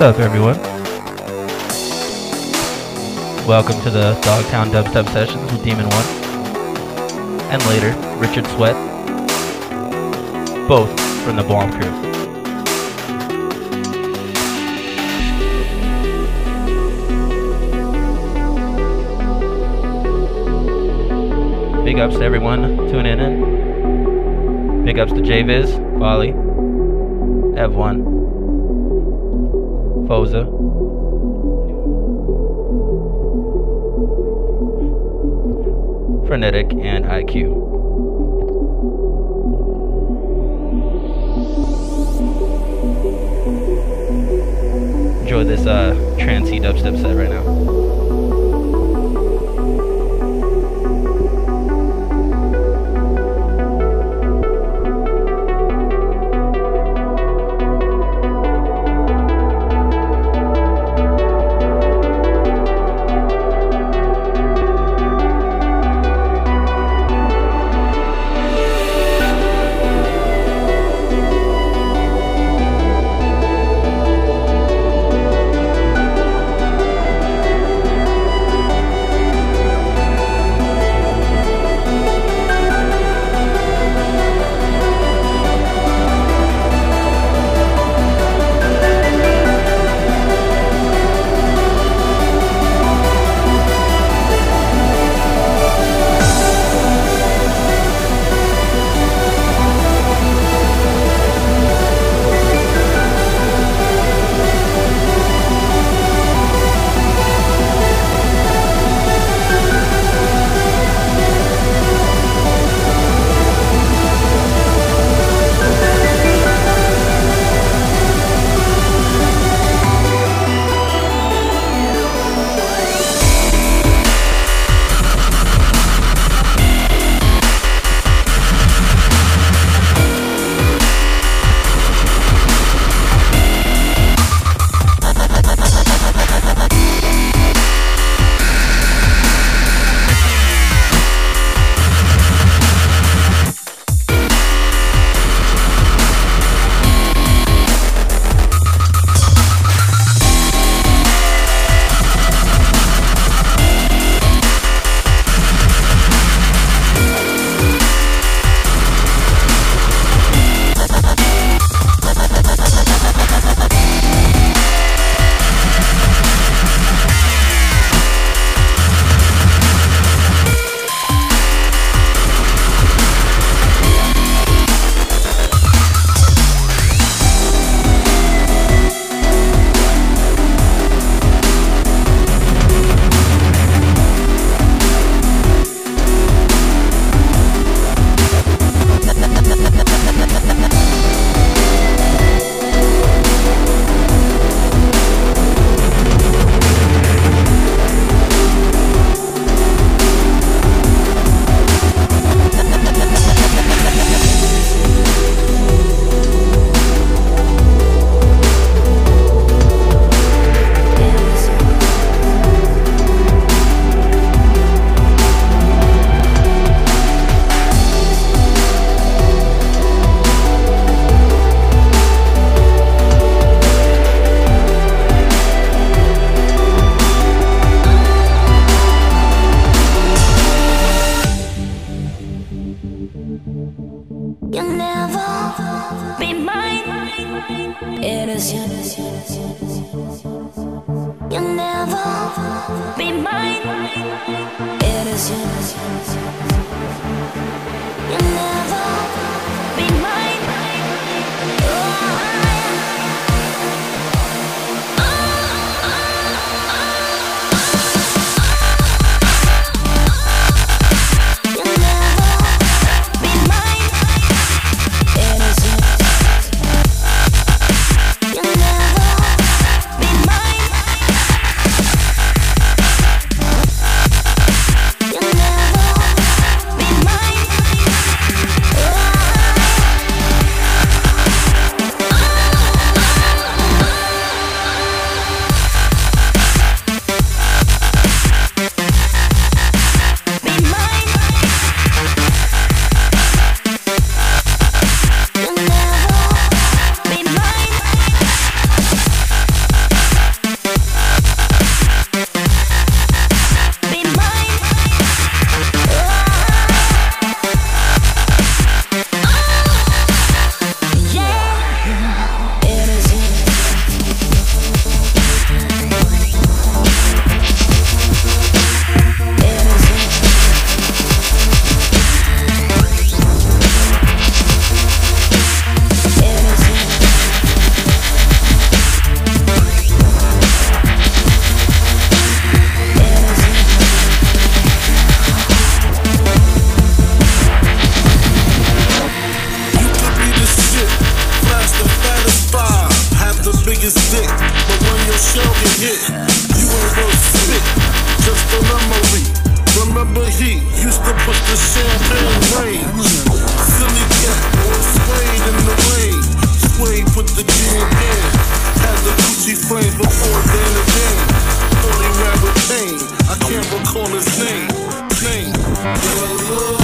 What's up, everyone? Welcome to the Dogtown Dubstep Sessions with Demon One, and later Richard Sweat, both from the Blom Crew. Big ups to everyone tuning in. Big ups to JViz, Volley, Ev1, Foza, Frenetic, and IQ. Enjoy this uh, trancey dubstep set right now. niggas dick, but when your shell get hit, you ain't worth spit. Just a memory. Remember he used to put the champagne rain. Silly cat, was swayed in the rain. Swayed put the G in. Had the Gucci flame before Dan and Jane. Only rapper pain. I can't recall his name. Name.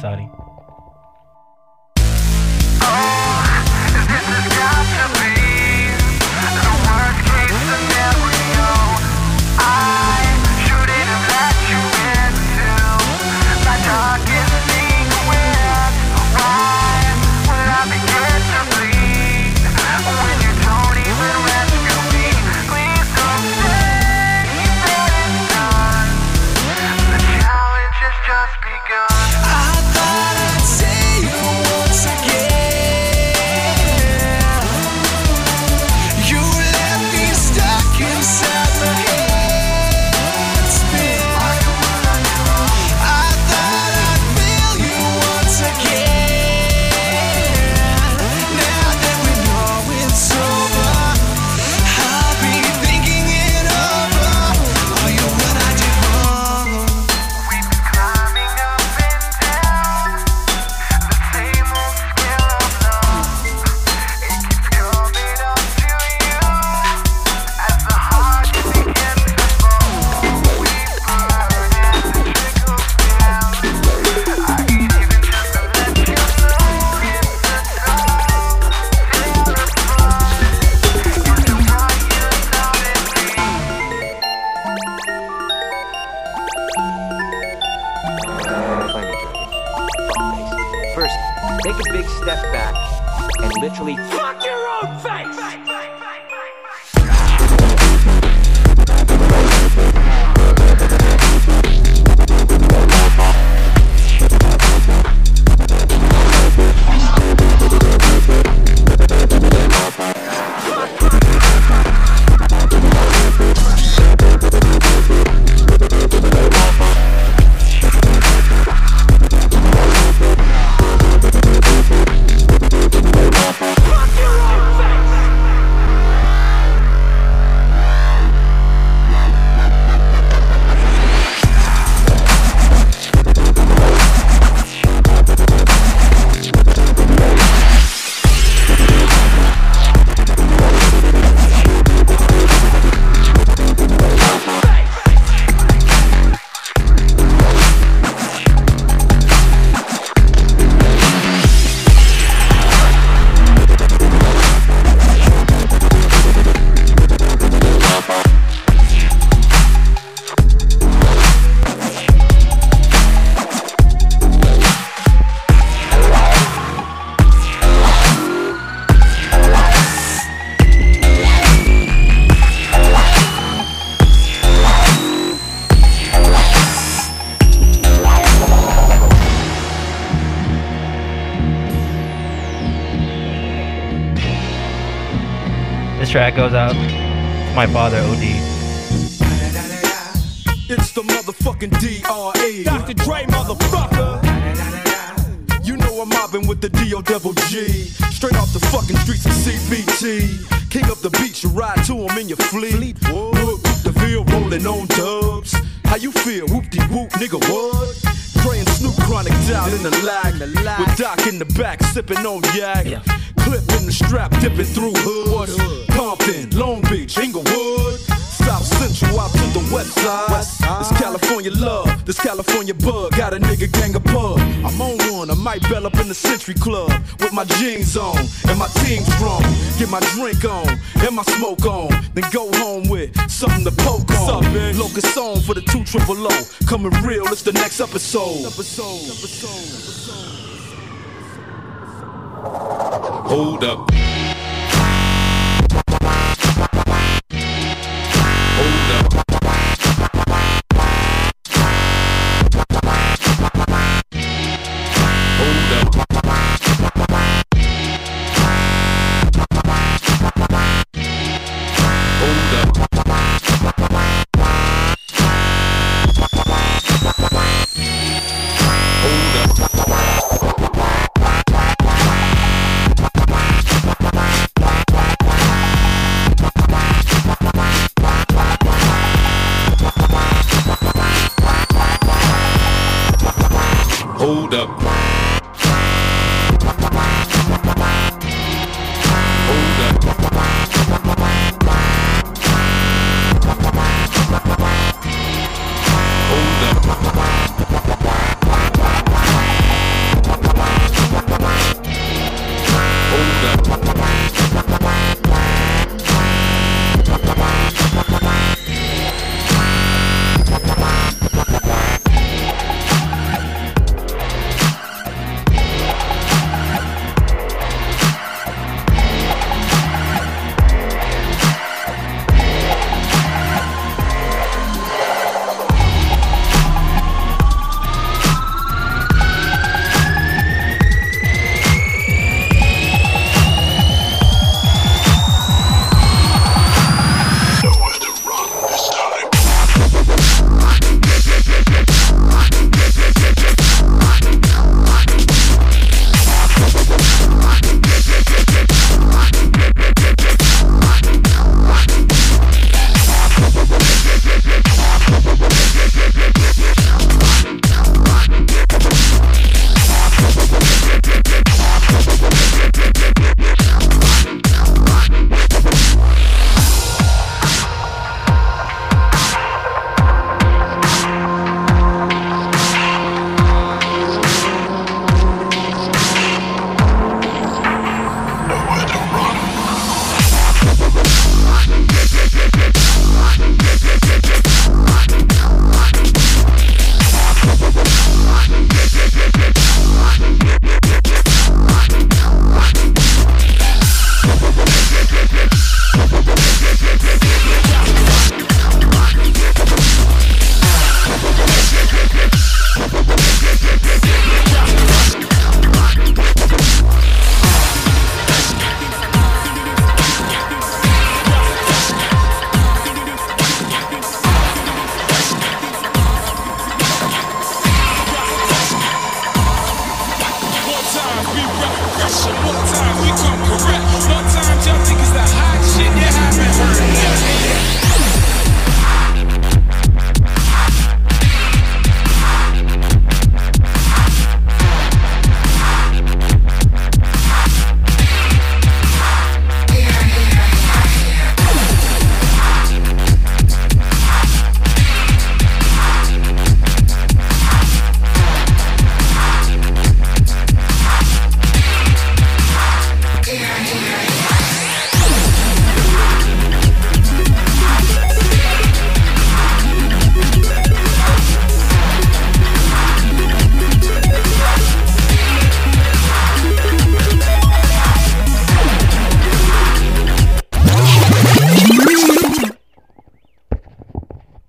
sorry. goes out. My father OD. the next episode. Hold up.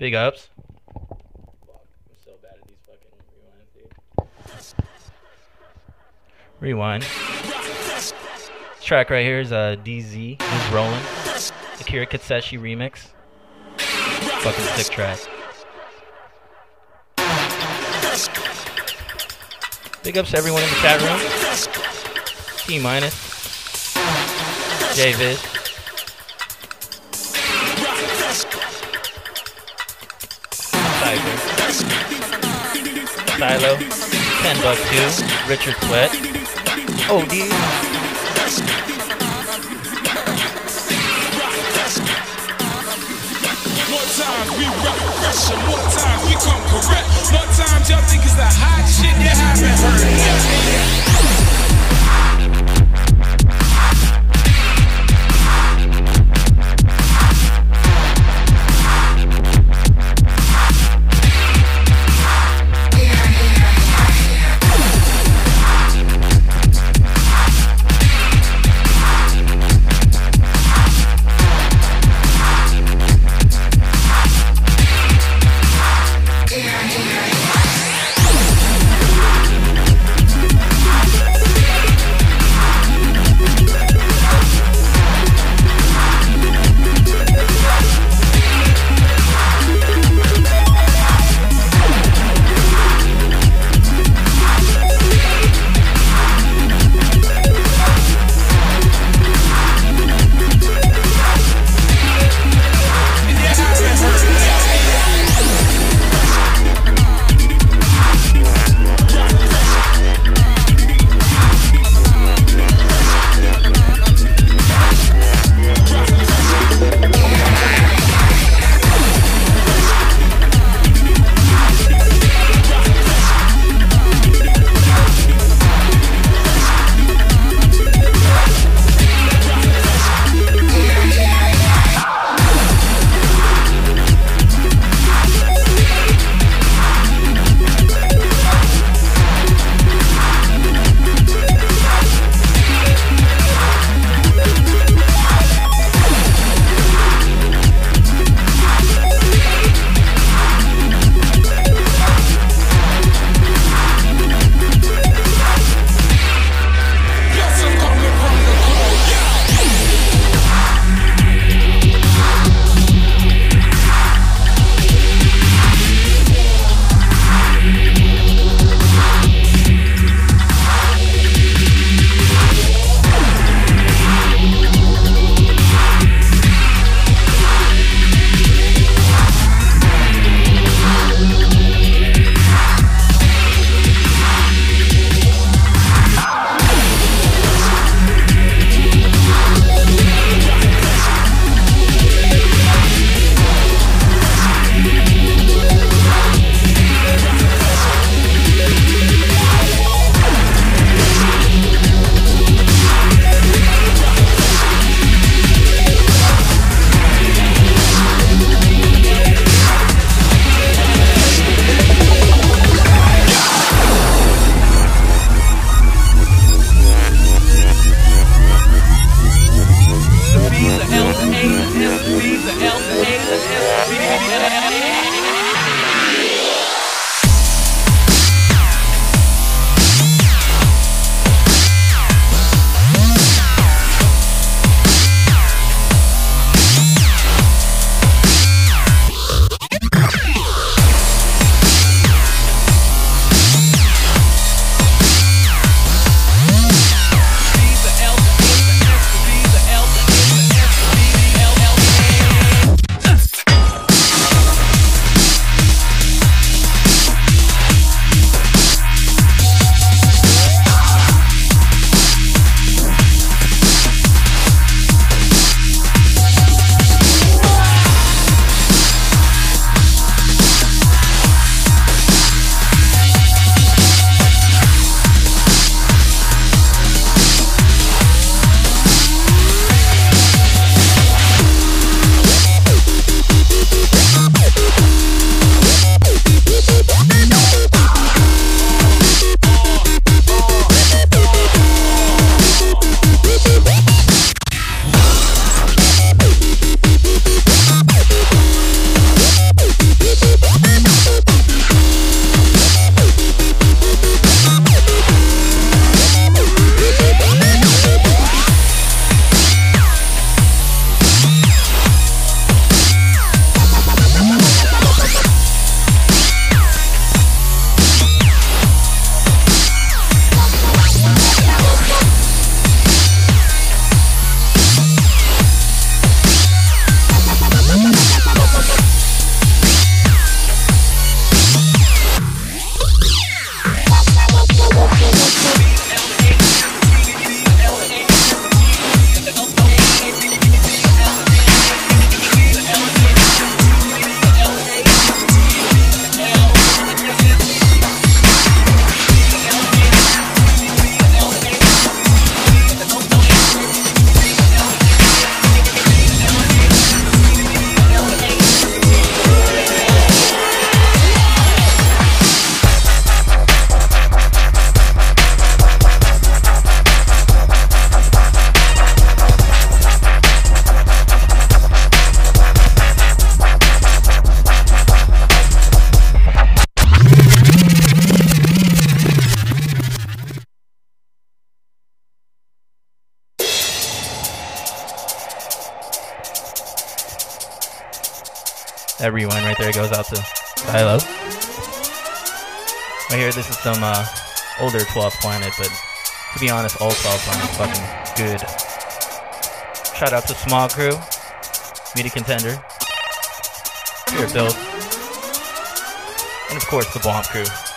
Big ups. So rewinds, Rewind. This track right here is uh, DZ. He's rolling. Akira Kiteshi remix. Fucking sick track. Big ups to everyone in the chat room. T minus. J Viz. Silo. 10 bucks too. Richard Sweat. Dude. More times we repression, more times we come correct. More times y'all think it's the hot shit you haven't heard Kylo. Right here, this is some uh, older 12th Planet, but to be honest, all 12th Planet's fucking good. Shout out to Small Crew, Media Contender, Spirit Build, and of course the Bomb Crew.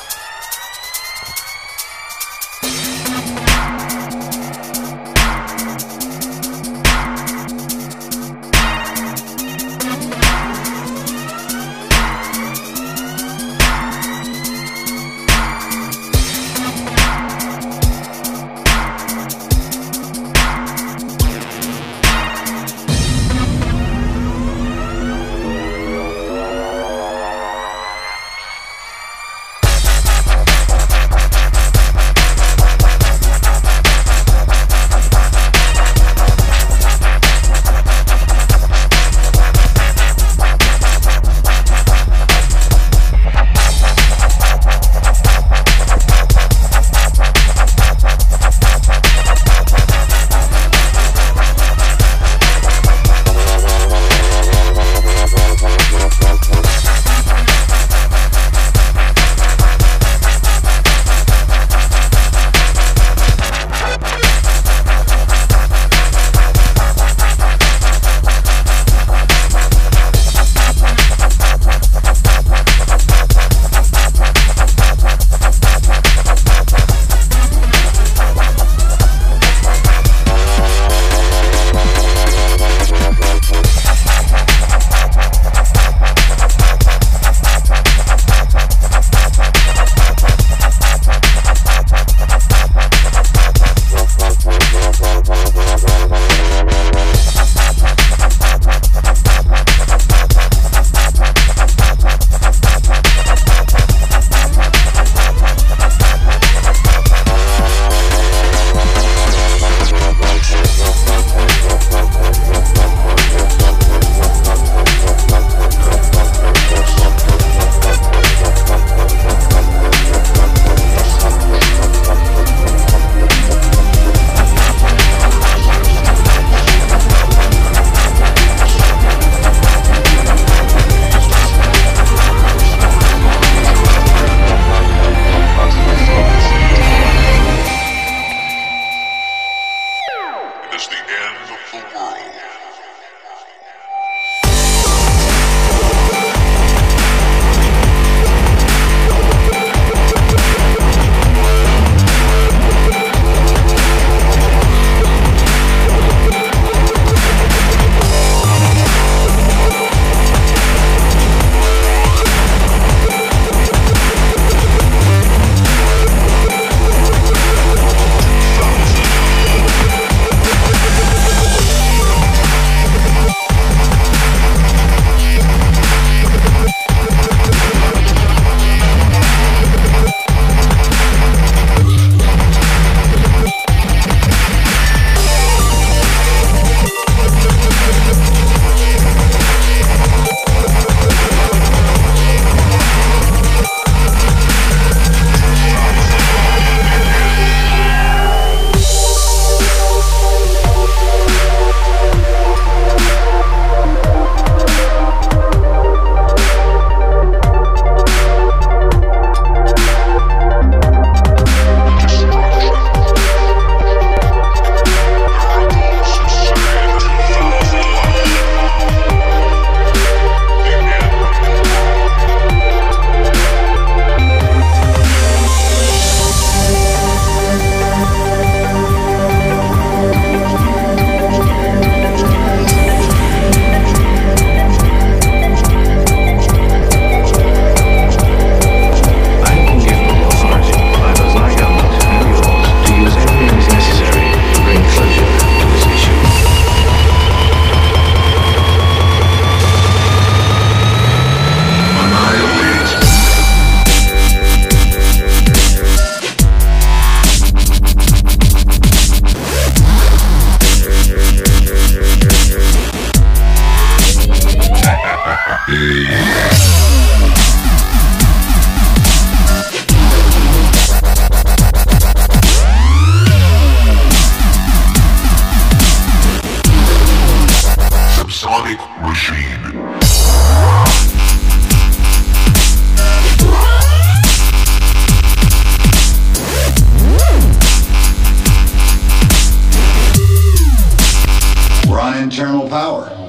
power.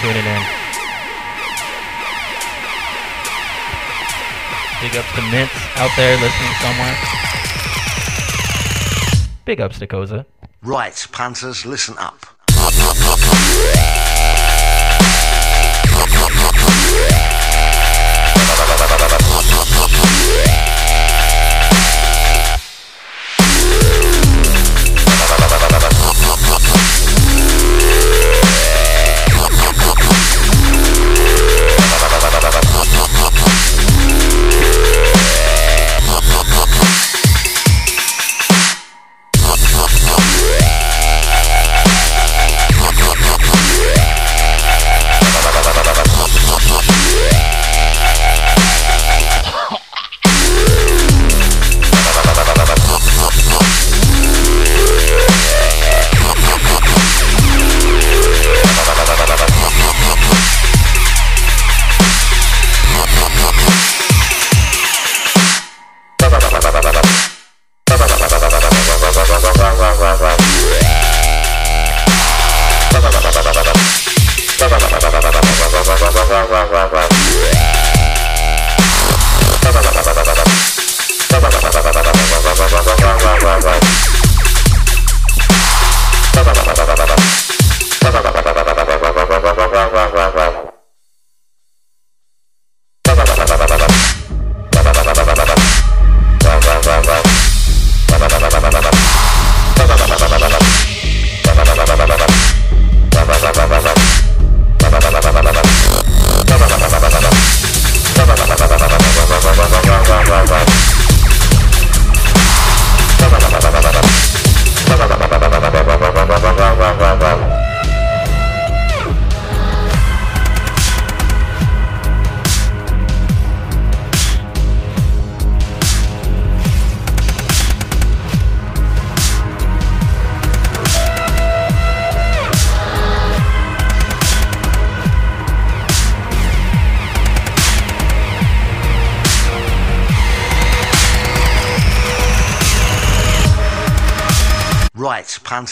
tuning in. Big ups to Mints out there listening somewhere. Big ups to Koza. Right, Panthers, listen up.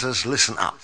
Listen up.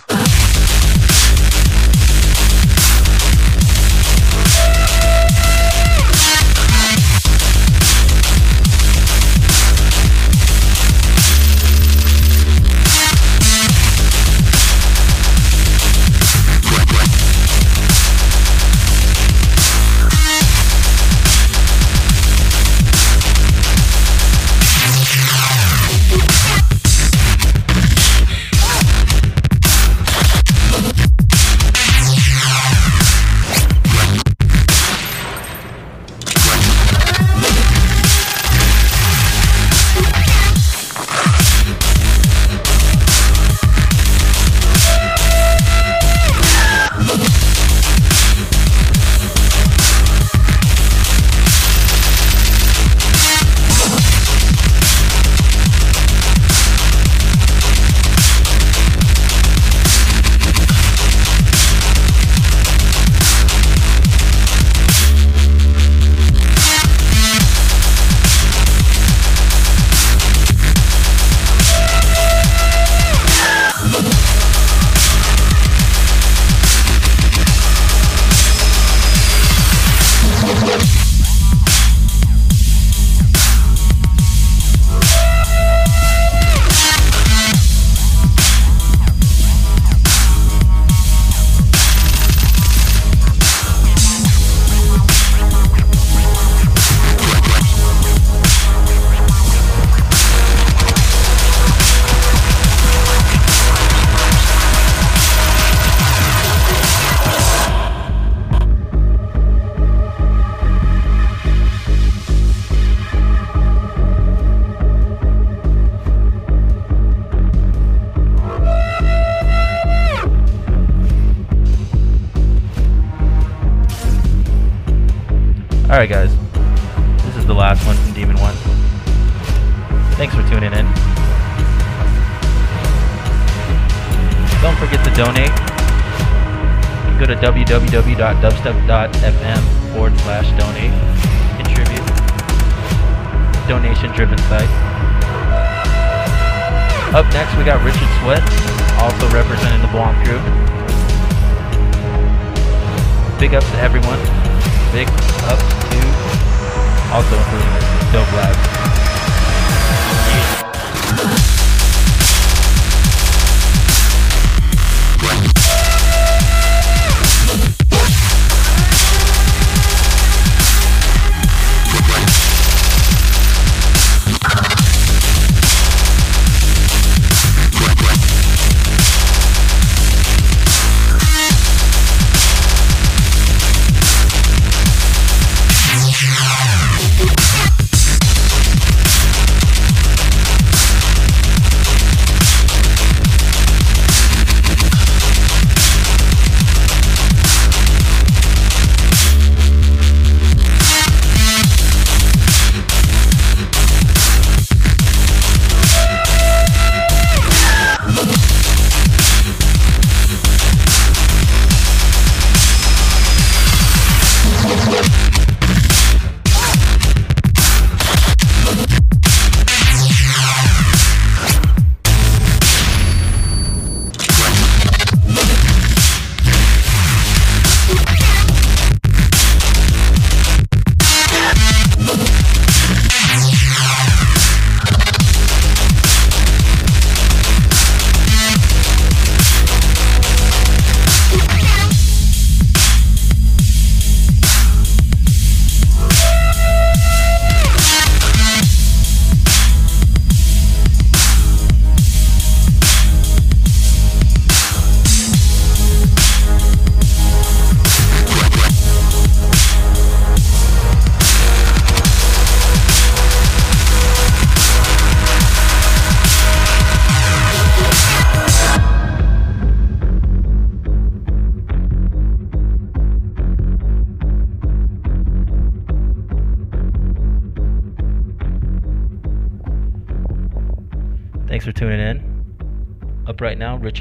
www.dubstep.com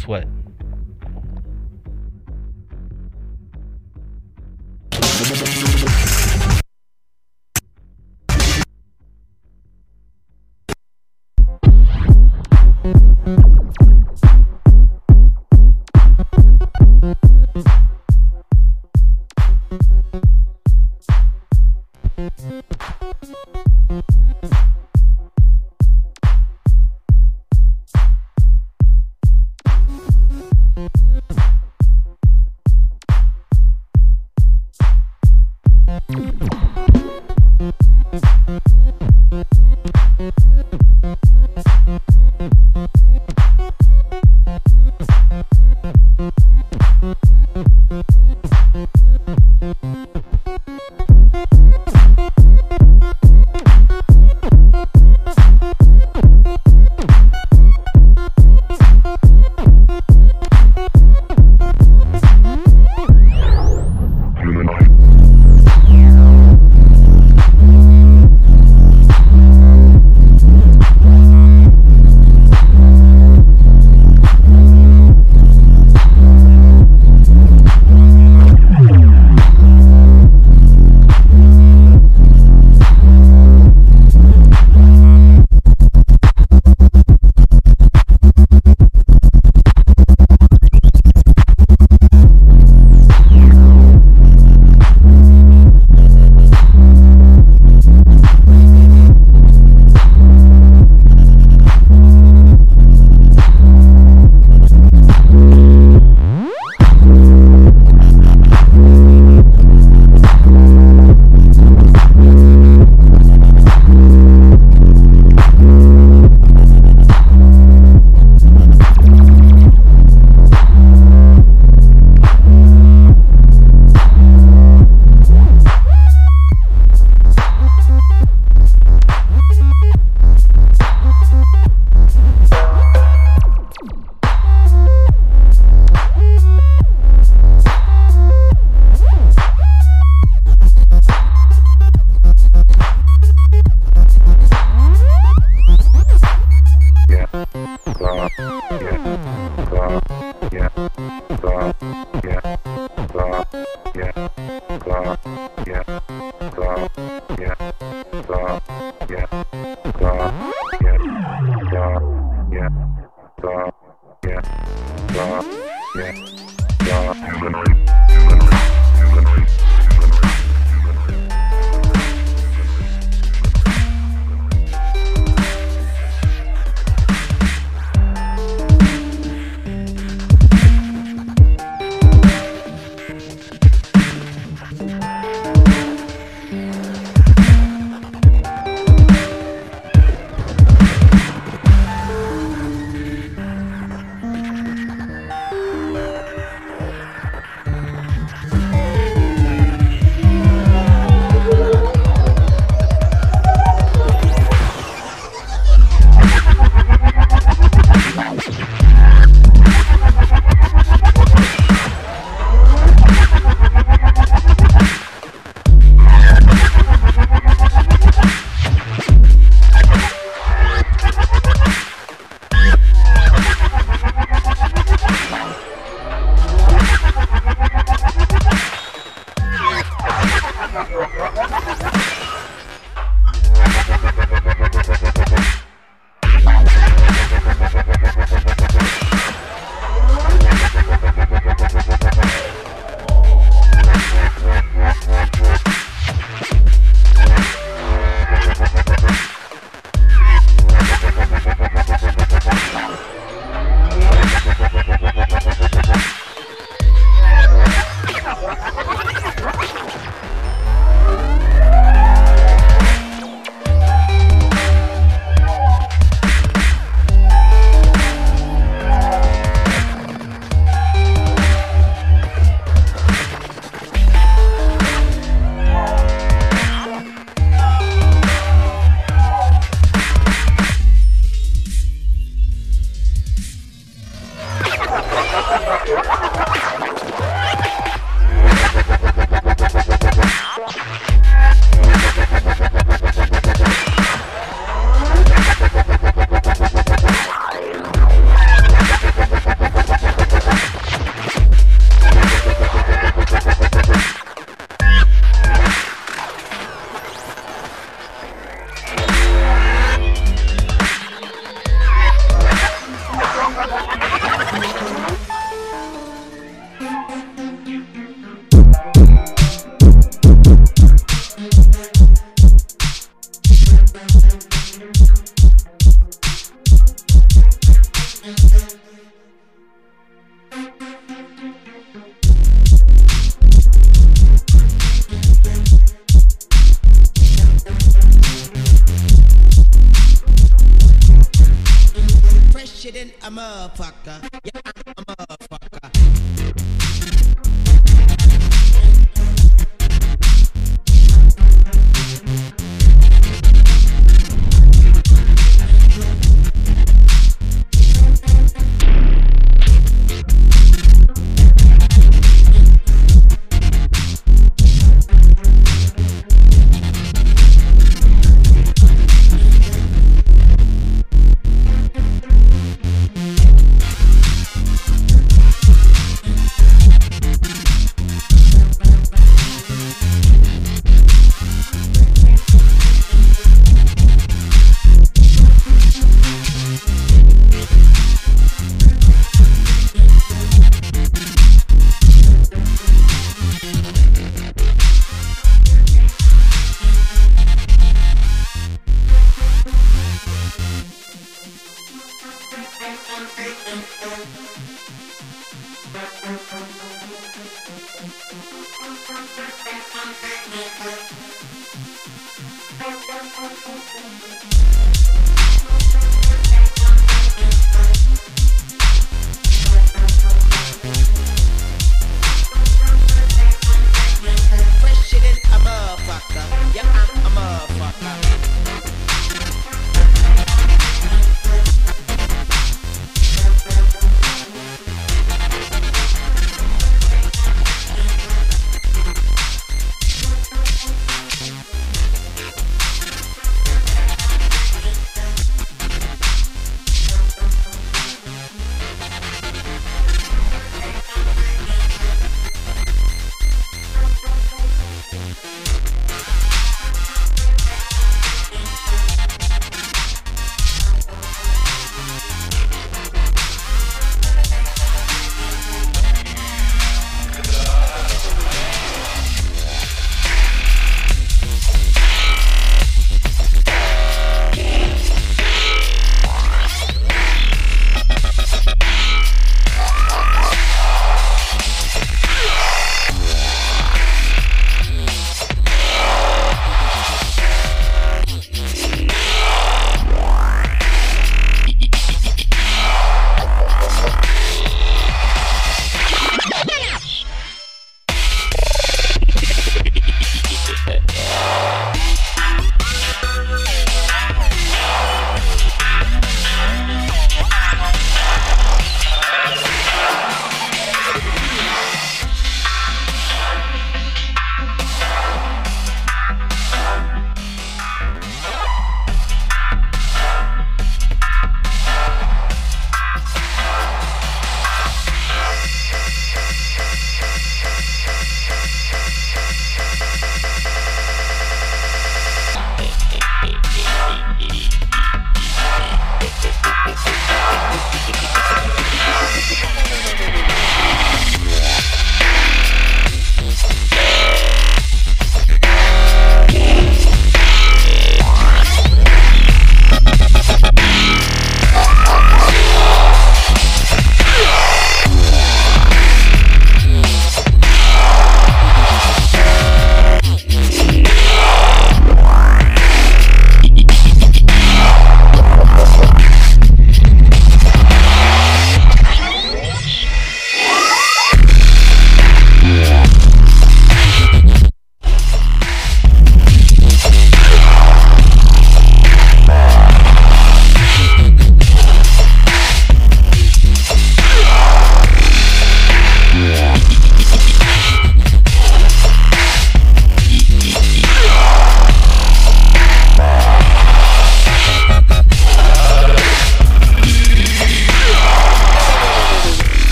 that's what.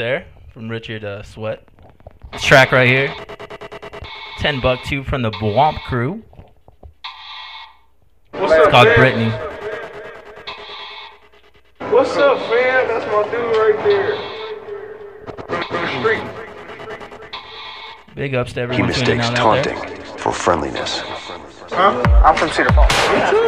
there from Richard uh, Sweat. This track right here. 10 buck two from the Bwomp crew. What's it's up, called man? Brittany. What's up, fam? That's my dude right there. Big ups to everyone. He mistakes taunting for friendliness. Huh? I'm from Cedar Falls.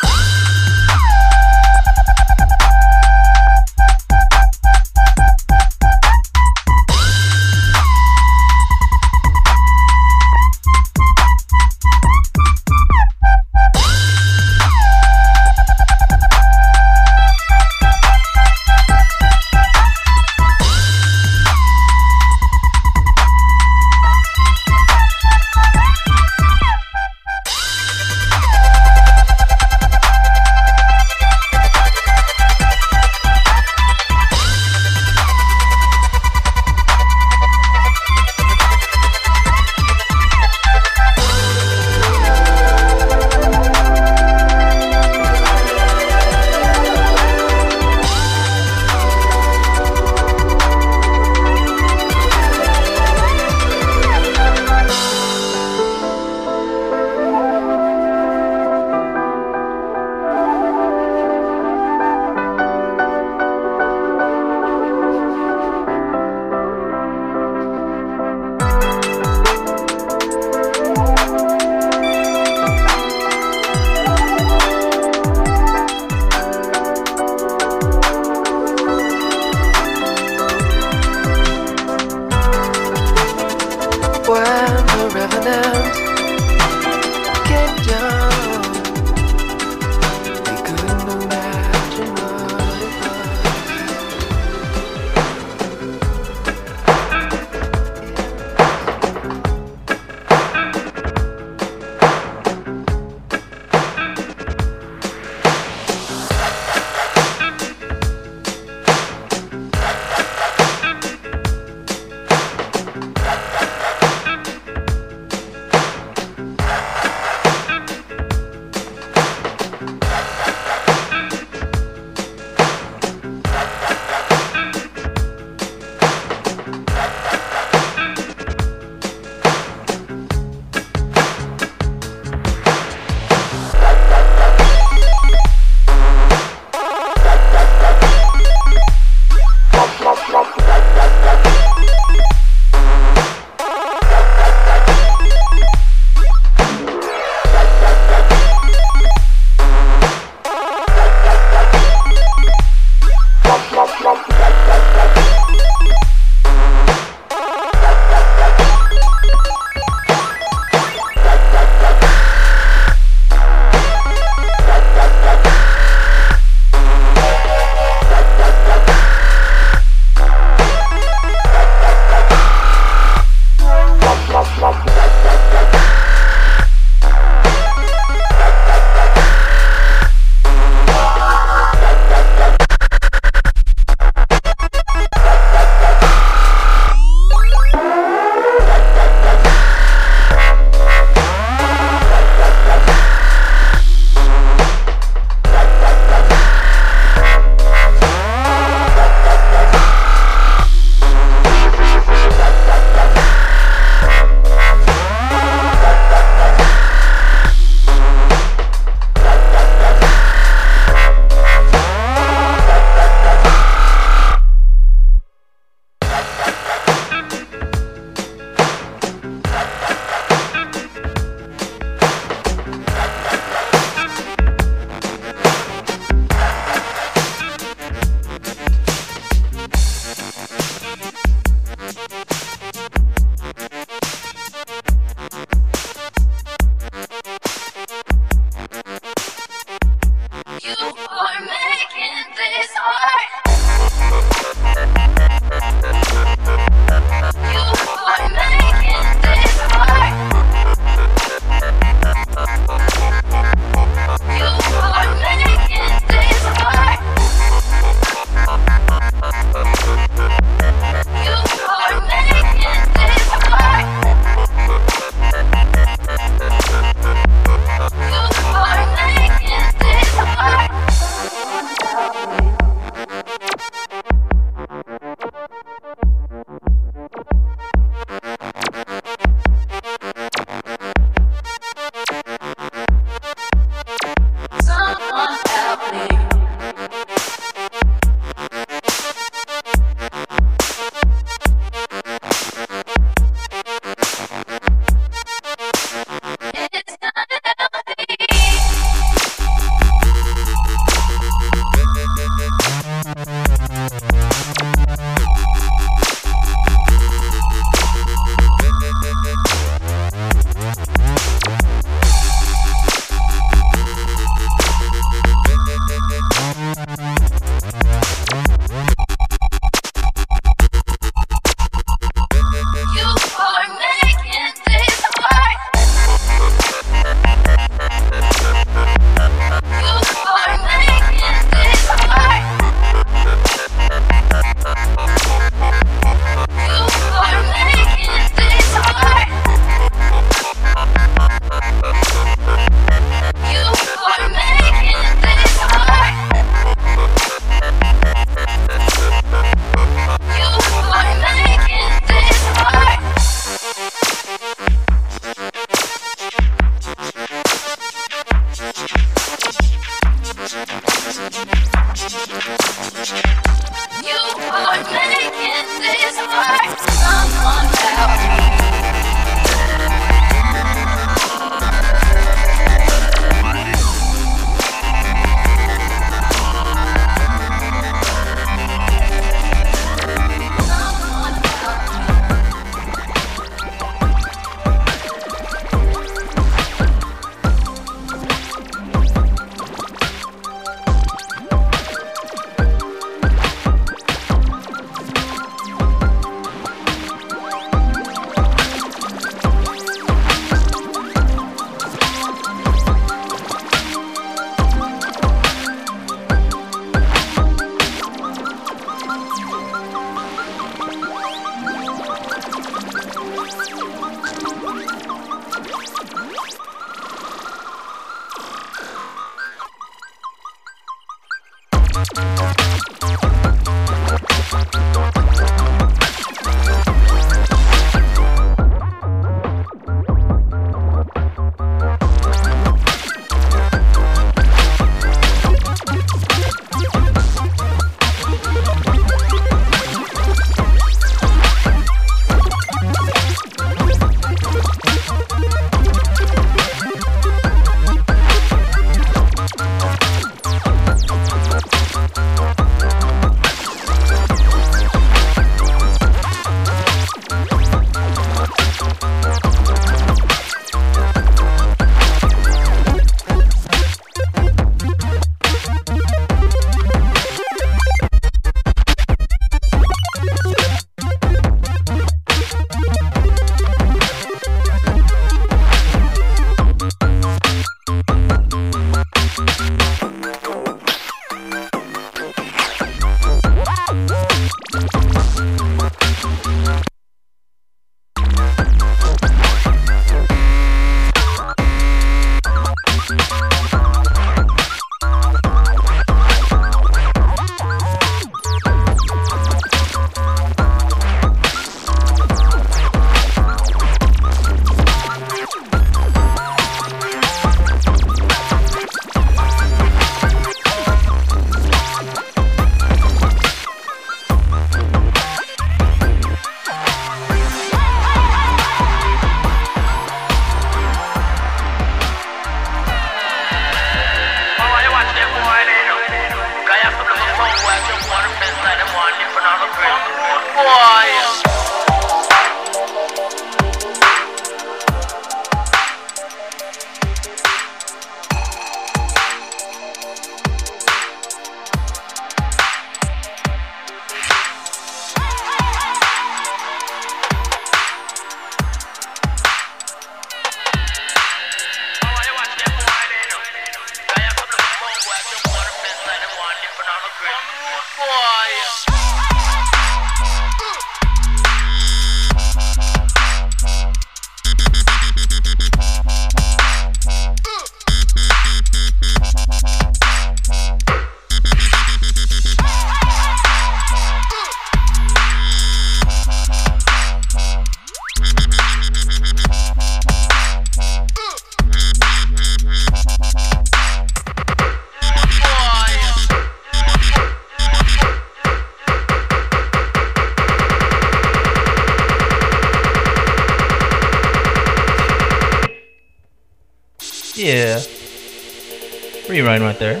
Right there.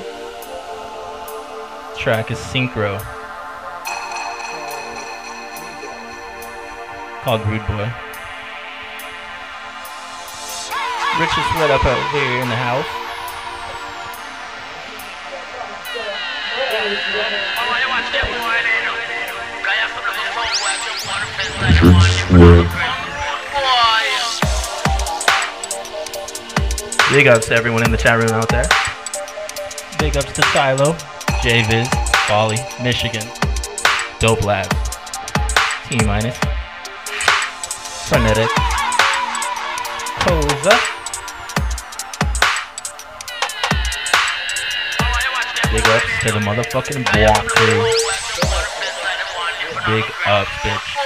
Track is Synchro. Called Rude Boy. Rich is right up out here in the house. Big ups to everyone in the chat room out there. Big ups to Silo, JViz, Bali, Michigan, Dope Lab, T Minus, Frenetic, Koza. Big ups to the motherfucking block crew. Big ups, bitch.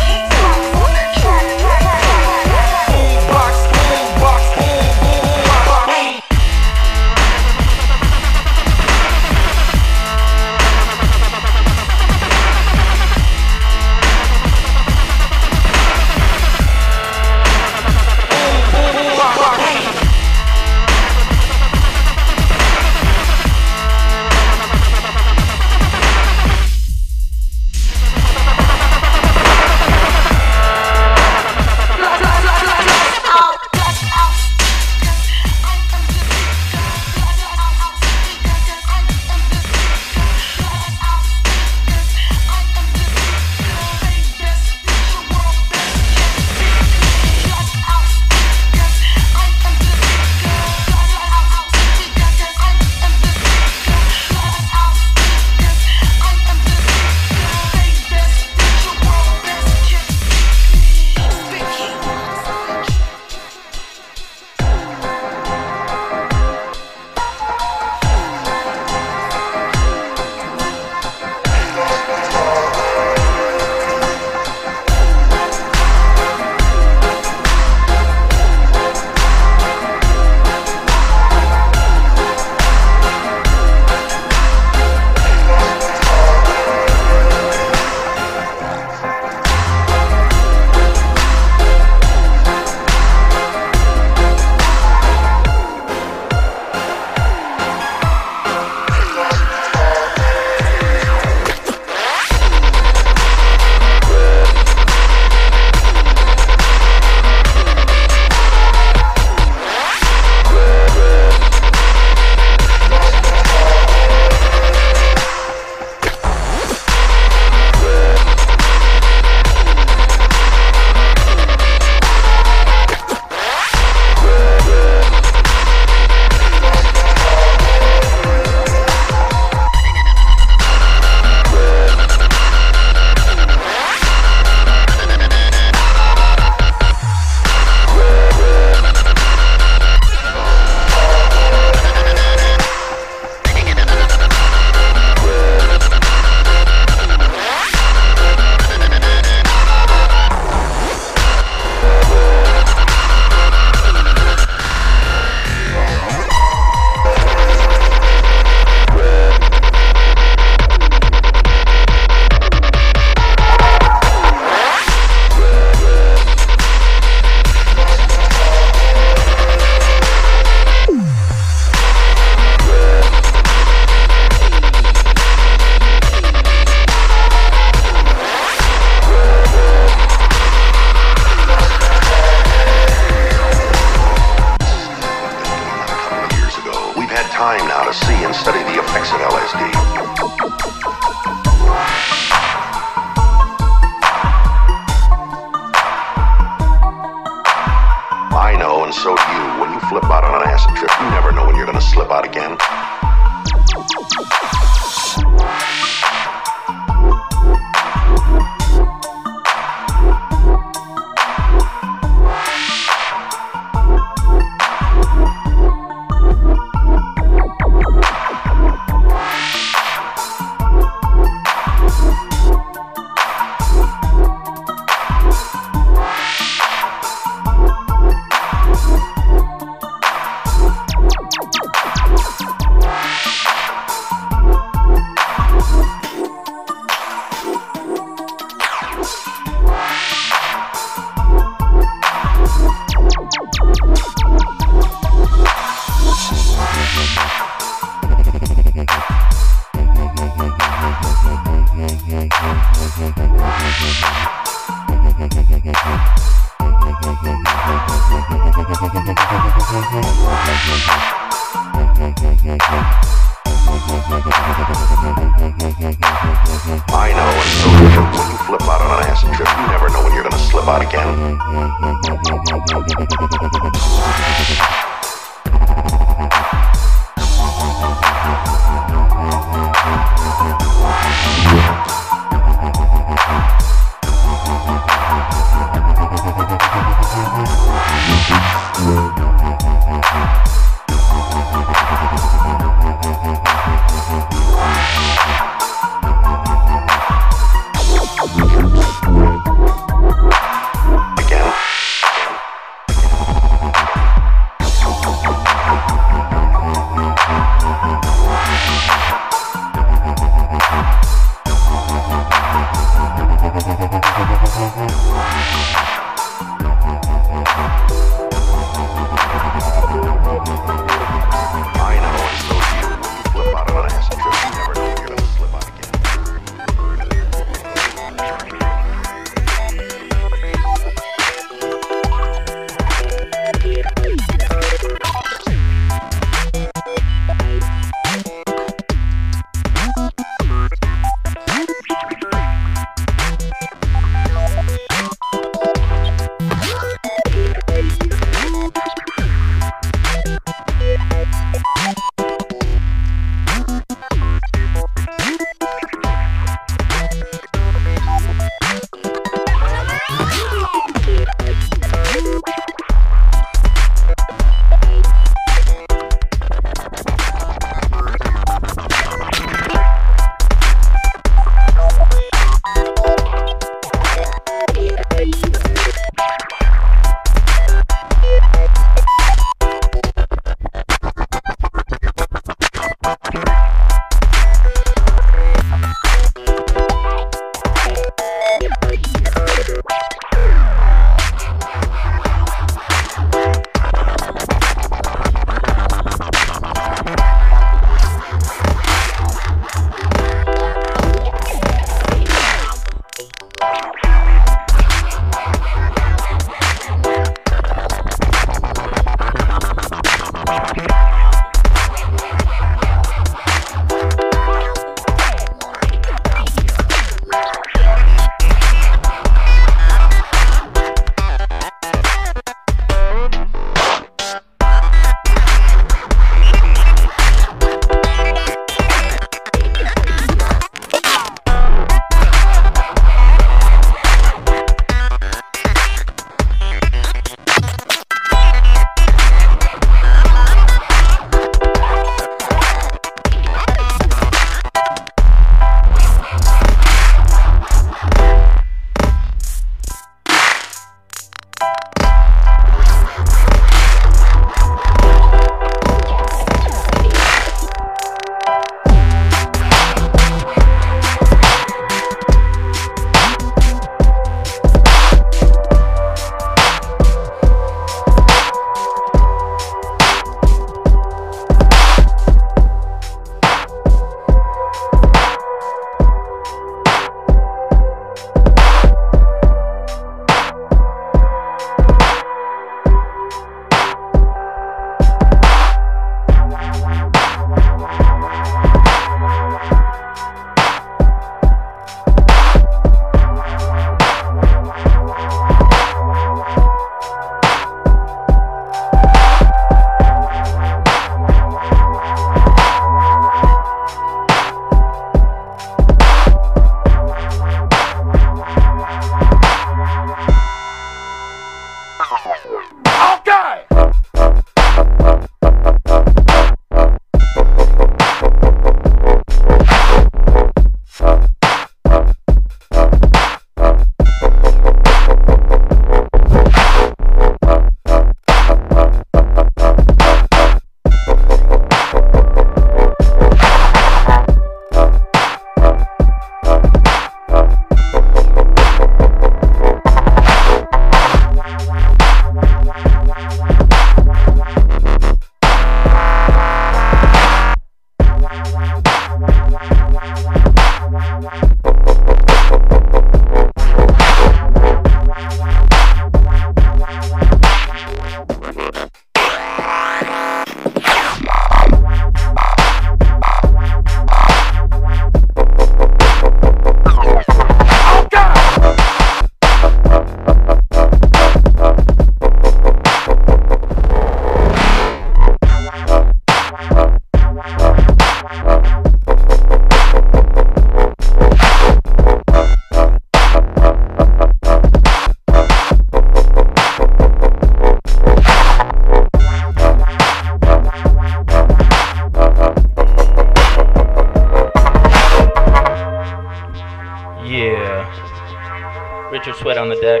Richard Sweat on the deck.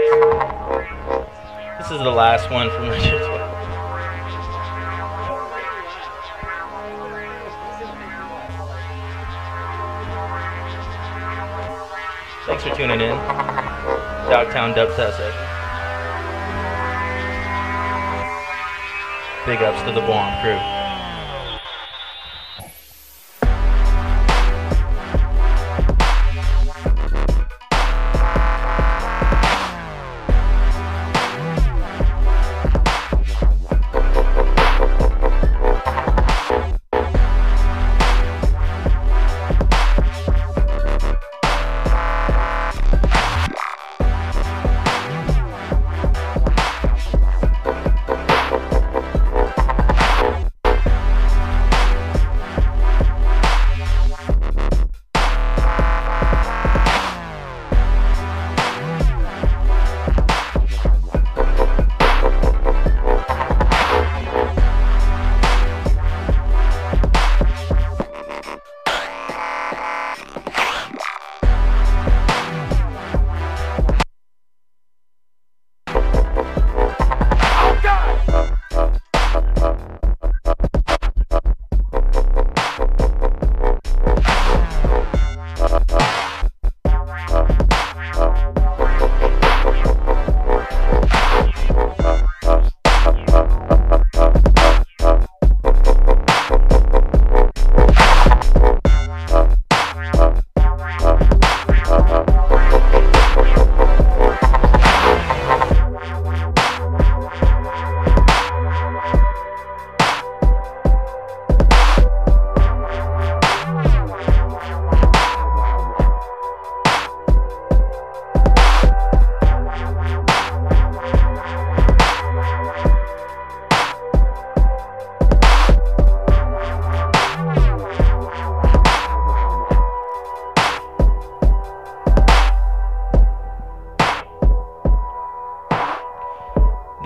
This is the last one from Richard Sweat. Thanks for tuning in. Dogtown Dubstep. Big ups to the Blonde crew.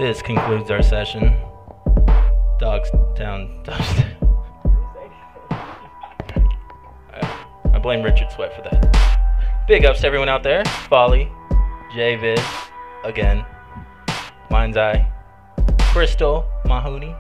This concludes our session. Dogs down. I blame Richard Sweat for that. Big ups to everyone out there. Folly, J Viz, again, Mind's Eye, Crystal, Mahoney.